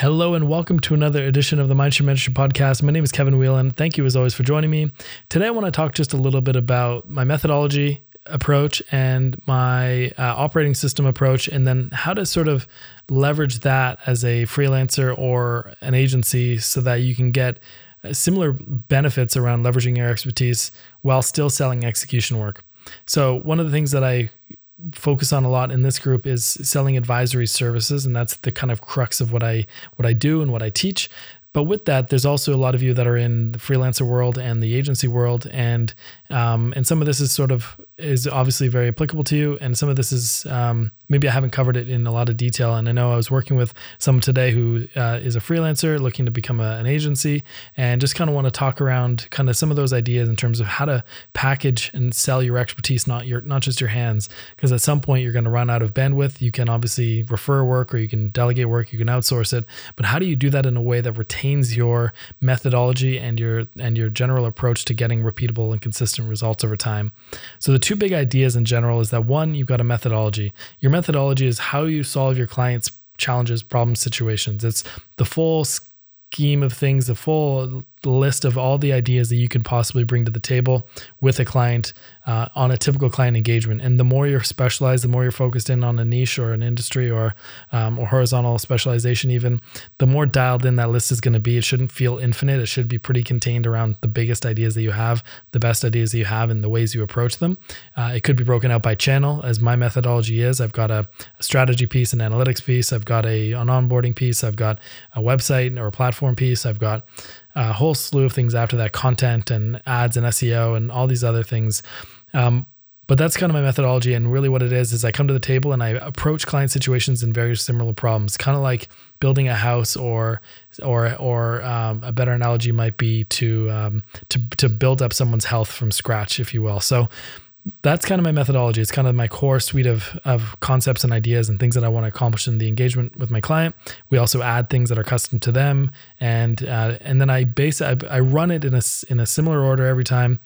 Hello and welcome to another edition of the Mindshare Mentorship Podcast. My name is Kevin Whelan. Thank you as always for joining me. Today I want to talk just a little bit about my methodology approach and my uh, operating system approach, and then how to sort of leverage that as a freelancer or an agency so that you can get uh, similar benefits around leveraging your expertise while still selling execution work. So, one of the things that I focus on a lot in this group is selling advisory services and that's the kind of crux of what I what I do and what I teach. But with that, there's also a lot of you that are in the freelancer world and the agency world, and um, and some of this is sort of is obviously very applicable to you, and some of this is um, maybe I haven't covered it in a lot of detail. And I know I was working with someone today who uh, is a freelancer looking to become a, an agency, and just kind of want to talk around kind of some of those ideas in terms of how to package and sell your expertise, not your not just your hands, because at some point you're going to run out of bandwidth. You can obviously refer work, or you can delegate work, you can outsource it, but how do you do that in a way that retains your methodology and your and your general approach to getting repeatable and consistent results over time. So the two big ideas in general is that one, you've got a methodology. Your methodology is how you solve your clients' challenges, problems, situations. It's the full scheme of things, the full list of all the ideas that you can possibly bring to the table with a client uh, on a typical client engagement. And the more you're specialized, the more you're focused in on a niche or an industry or um, or horizontal specialization, even the more dialed in that list is going to be. It shouldn't feel infinite. It should be pretty contained around the biggest ideas that you have, the best ideas that you have, and the ways you approach them. Uh, it could be broken out by channel, as my methodology is. I've got a, a strategy piece, an analytics piece. I've got a an onboarding piece. I've got a website or a platform piece. I've got a whole slew of things after that content and ads and SEO and all these other things. Um, but that's kind of my methodology. And really, what it is is I come to the table and I approach client situations in very similar problems, kind of like building a house, or or or um, a better analogy might be to um, to to build up someone's health from scratch, if you will. So that's kind of my methodology. It's kind of my core suite of, of concepts and ideas and things that I want to accomplish in the engagement with my client. We also add things that are custom to them, and uh, and then I base I, I run it in a in a similar order every time.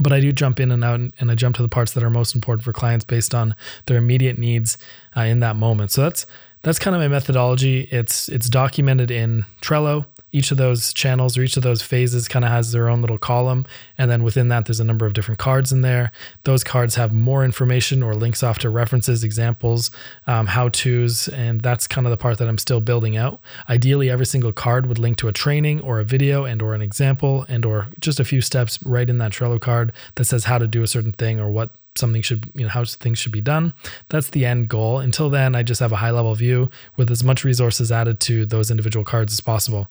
But I do jump in and out, and I jump to the parts that are most important for clients based on their immediate needs uh, in that moment. So that's that's kind of my methodology. It's it's documented in Trello each of those channels or each of those phases kind of has their own little column. And then within that, there's a number of different cards in there. Those cards have more information or links off to references, examples, um, how to's. And that's kind of the part that I'm still building out. Ideally, every single card would link to a training or a video and or an example and or just a few steps right in that Trello card that says how to do a certain thing or what something should you know how things should be done. That's the end goal. Until then i just have a high level view with as much resources added to those individual cards as possible.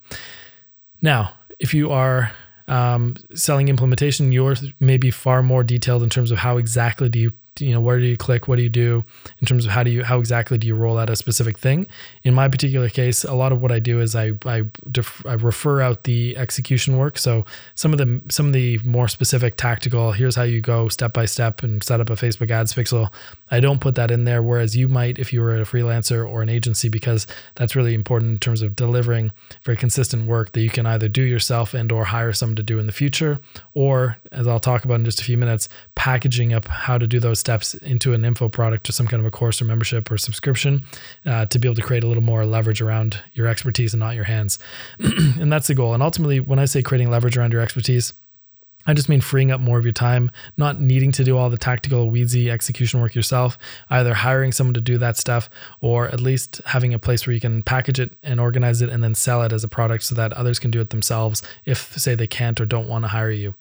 Now if you are um, selling implementation yours may be far more detailed in terms of how exactly do you you know where do you click? What do you do in terms of how do you how exactly do you roll out a specific thing? In my particular case a lot of what i do is i i, def, I refer out the execution work. So some of the some of the more specific tactical here's how you go step by step and set up a facebook ads pixel. I don't put that in there, whereas you might if you were a freelancer or an agency, because that's really important in terms of delivering very consistent work that you can either do yourself and or hire someone to do in the future, or as I'll talk about in just a few minutes, packaging up how to do those steps into an info product or some kind of a course or membership or subscription uh, to be able to create a little more leverage around your expertise and not your hands. and that's the goal. And ultimately, when I say creating leverage around your expertise, I just mean freeing up more of your time, not needing to do all the tactical, weedsy execution work yourself, either hiring someone to do that stuff or at least having a place where you can package it and organize it and then sell it as a product so that others can do it themselves if, say, they can't or don't want to hire you.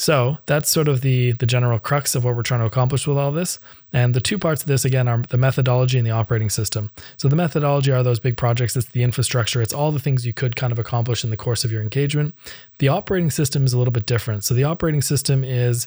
So that's sort of the the general crux of what we're trying to accomplish with all this. And the two parts of this again are the methodology and the operating system. So the methodology are those big projects, it's the infrastructure, it's all the things you could kind of accomplish in the course of your engagement. The operating system is a little bit different. So the operating system is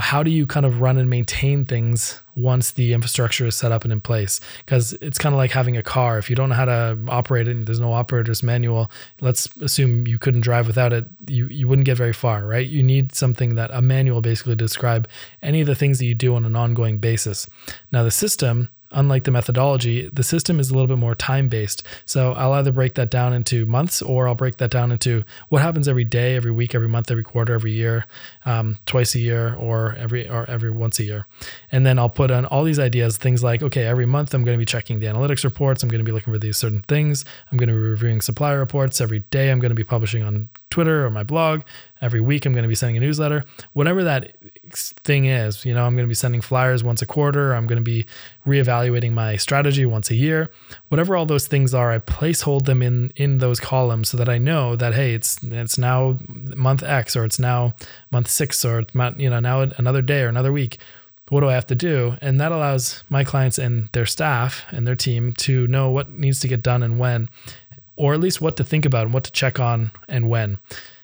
how do you kind of run and maintain things once the infrastructure is set up and in place? Because it's kind of like having a car. If you don't know how to operate it and there's no operator's manual let's assume you couldn't drive without it you, you wouldn't get very far right? You need something that a manual basically describe any of the things that you do on an ongoing basis. Now the system unlike the methodology, the system is a little bit more time based. So I'll either break that down into months or I'll break that down into what happens every day, every week, every month, every quarter, every year, um, twice a year, or every or every once a year. And then I'll put on all these ideas, things like, okay, every month I'm going to be checking the analytics reports. I'm going to be looking for these certain things. I'm going to be reviewing supplier reports every day. I'm going to be publishing on Twitter or my blog. Every week, I'm going to be sending a newsletter. Whatever that thing is, you know, I'm going to be sending flyers once a quarter. I'm going to be reevaluating my strategy once a year. Whatever all those things are, I placehold them in in those columns so that I know that hey, it's it's now month X or it's now month six or it's you know now another day or another week what do I have to do? And that allows my clients and their staff and their team to know what needs to get done and when, or at least what to think about and what to check on and when.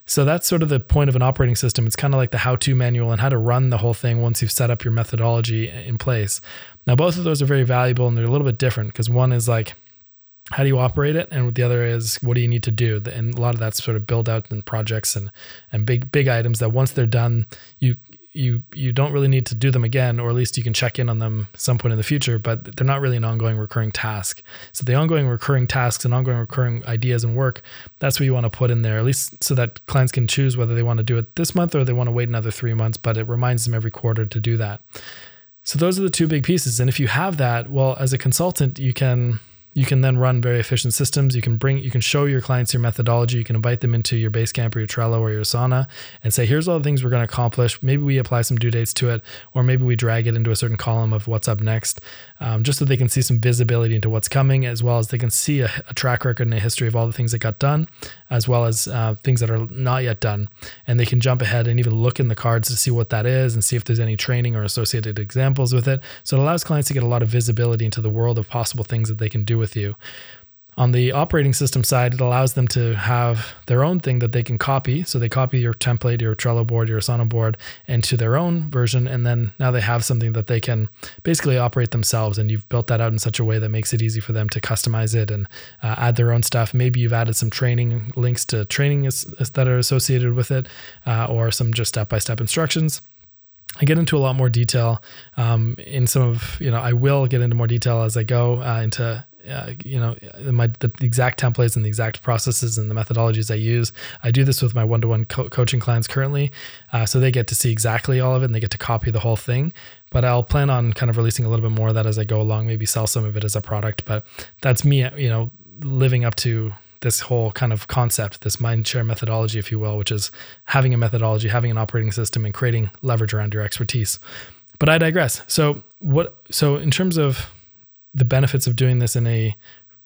So that's sort of the point of an operating system. It's kind of like the how to manual and how to run the whole thing once you've set up your methodology in place. Now, both of those are very valuable and they're a little bit different because one is like, how do you operate it? And the other is what do you need to do? And a lot of that's sort of build out in projects and and big big items that once they're done, you you you don't really need to do them again, or at least you can check in on them some point in the future. But they're not really an ongoing recurring task. So the ongoing recurring tasks and ongoing recurring ideas and work, that's what you want to put in there, at least so that clients can choose whether they want to do it this month or they want to wait another three months. But it reminds them every quarter to do that. So those are the two big pieces. And if you have that, well, as a consultant, you can you can then run very efficient systems. You can bring, you can show your clients your methodology. You can invite them into your Basecamp or your Trello or your Asana and say, here's all the things we're going to accomplish. Maybe we apply some due dates to it, or maybe we drag it into a certain column of what's up next, um, just so they can see some visibility into what's coming, as well as they can see a, a track record and a history of all the things that got done, as well as uh, things that are not yet done. And they can jump ahead and even look in the cards to see what that is and see if there's any training or associated examples with it. So it allows clients to get a lot of visibility into the world of possible things that they can do with you. On the operating system side, it allows them to have their own thing that they can copy. So they copy your template, your Trello board, your Asana board into their own version. And then now they have something that they can basically operate themselves. And you've built that out in such a way that makes it easy for them to customize it and uh, add their own stuff. Maybe you've added some training links to training that are associated with it uh, or some just step by step instructions. I get into a lot more detail um, in some of, you know, I will get into more detail as I go uh, into uh, you know my the, exact templates and the exact processes and the methodologies I use. I do this with my one-to-one co- coaching clients currently, uh, so they get to see exactly all of it and they get to copy the whole thing. But I'll plan on kind of releasing a little bit more of that as I go along. Maybe sell some of it as a product. But that's me, you know, living up to this whole kind of concept, this mind share methodology, if you will, which is having a methodology, having an operating system, and creating leverage around your expertise. But I digress. So what? So in terms of the benefits of doing this in a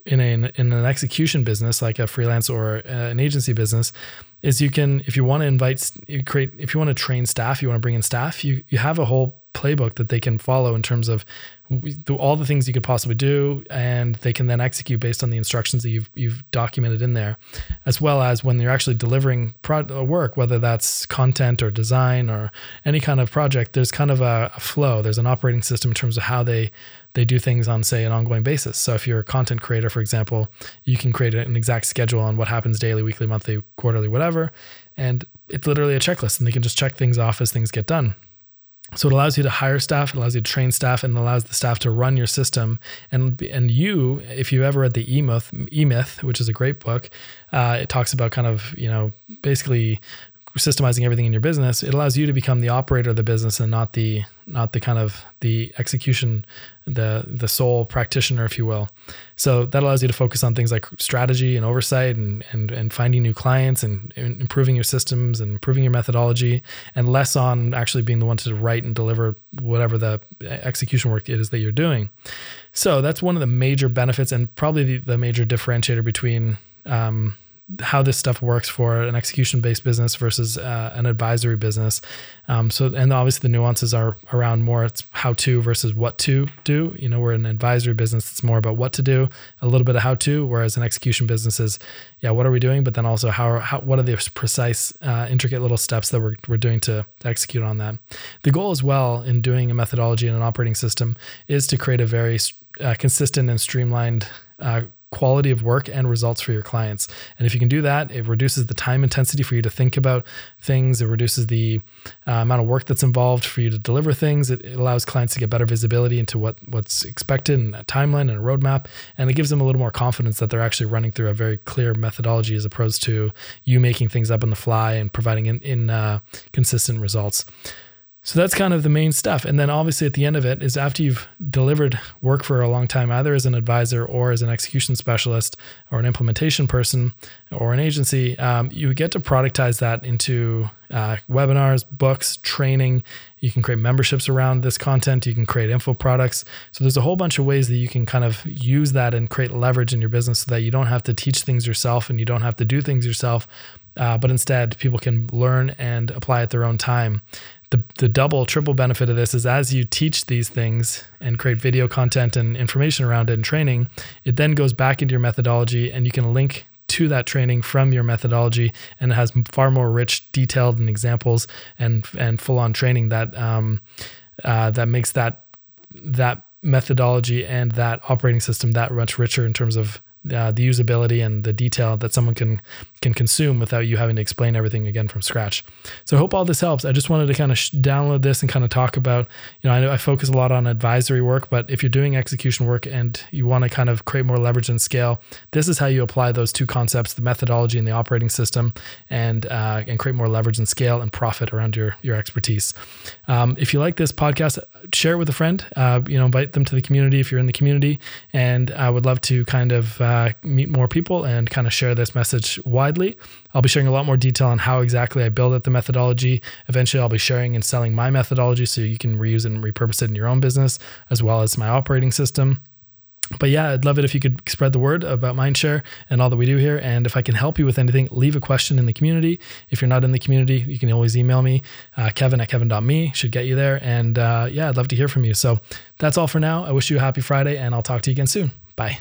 in a in an execution business like a freelance or an agency business is you can if you want to invite create if you want to train staff you want to bring in staff you you have a whole playbook that they can follow in terms of all the things you could possibly do, and they can then execute based on the instructions that you've you've documented in there, as well as when you're actually delivering pro- work, whether that's content or design or any kind of project. There's kind of a, a flow. There's an operating system in terms of how they they do things on say an ongoing basis. So if you're a content creator, for example, you can create an exact schedule on what happens daily, weekly, monthly, quarterly, whatever, and it's literally a checklist, and they can just check things off as things get done. So it allows you to hire staff, it allows you to train staff, and allows the staff to run your system. And and you, if you've ever read the E Myth, E Myth, which is a great book, uh, it talks about kind of you know basically systemizing everything in your business, it allows you to become the operator of the business and not the not the kind of the execution, the the sole practitioner, if you will. So that allows you to focus on things like strategy and oversight and and and finding new clients and, improving your systems and improving your methodology, and less on actually being the one to write and deliver whatever the execution work it is that you're doing. So that's one of the major benefits and probably the, the major differentiator between um, how this stuff works for an execution based business versus uh, an advisory business. Um, so, and obviously the nuances are around more it's how to versus what to do. You know, we're an advisory business. It's more about what to do, a little bit of how to, whereas an execution business is, yeah, what are we doing? But then also how, how what are the precise, uh, intricate little steps that we're, we're doing to, to execute on that. The goal as well in doing a methodology and an operating system is to create a very uh, consistent and streamlined uh, quality of work and results for your clients. And if you can do that, it reduces the time intensity for you to think about things. It reduces the uh, amount of work that's involved for you to deliver things. It, it, allows clients to get better visibility into what what's expected and a timeline and a roadmap. And it gives them a little more confidence that they're actually running through a very clear methodology as opposed to you making things up on the fly and providing in, in uh, consistent results. So that's kind of the main stuff. And then obviously at the end of it is after you've delivered work for a long time, either as an advisor or as an execution specialist or an implementation person or an agency, um, you get to productize that into uh, webinars, books, training. You can create memberships around this content. You can create info products. So there's a whole bunch of ways that you can kind of use that and create leverage in your business so that you don't have to teach things yourself and you don't have to do things yourself. Uh, but instead, people can learn and apply at their own time the, the double triple benefit of this is as you teach these things and create video content and information around it and training it then goes back into your methodology and you can link to that training from your methodology and it has far more rich detailed and examples and and full on training that um, uh, that makes that that methodology and that operating system that much richer in terms of uh, the usability and the detail that someone can can consume without you having to explain everything again from scratch. So I hope all this helps. I just wanted to kind of sh- download this and kind of talk about, you know, I, I focus a lot on advisory work, but if you're doing execution work and you want to kind of create more leverage and scale, this is how you apply those two concepts, the methodology and the operating system, and uh, and create more leverage and scale and profit around your your expertise. Um, if you like this podcast, share it with a friend. Uh, you know, invite them to the community if you're in the community, and I would love to kind of uh, meet more people and kind of share this message widely. I'll be sharing a lot more detail on how exactly I build out the methodology. Eventually, I'll be sharing and selling my methodology so you can reuse and repurpose it in your own business, as well as my operating system but yeah, I'd love it if you could spread the word about Mindshare and all that we do here. And if I can help you with anything, leave a question in the community. If you're not in the community, you can always email me, uh, kevin at kevin.me, should get you there. And uh, yeah, I'd love to hear from you. So that's all for now. I wish you a happy Friday, and I'll talk to you again soon. Bye.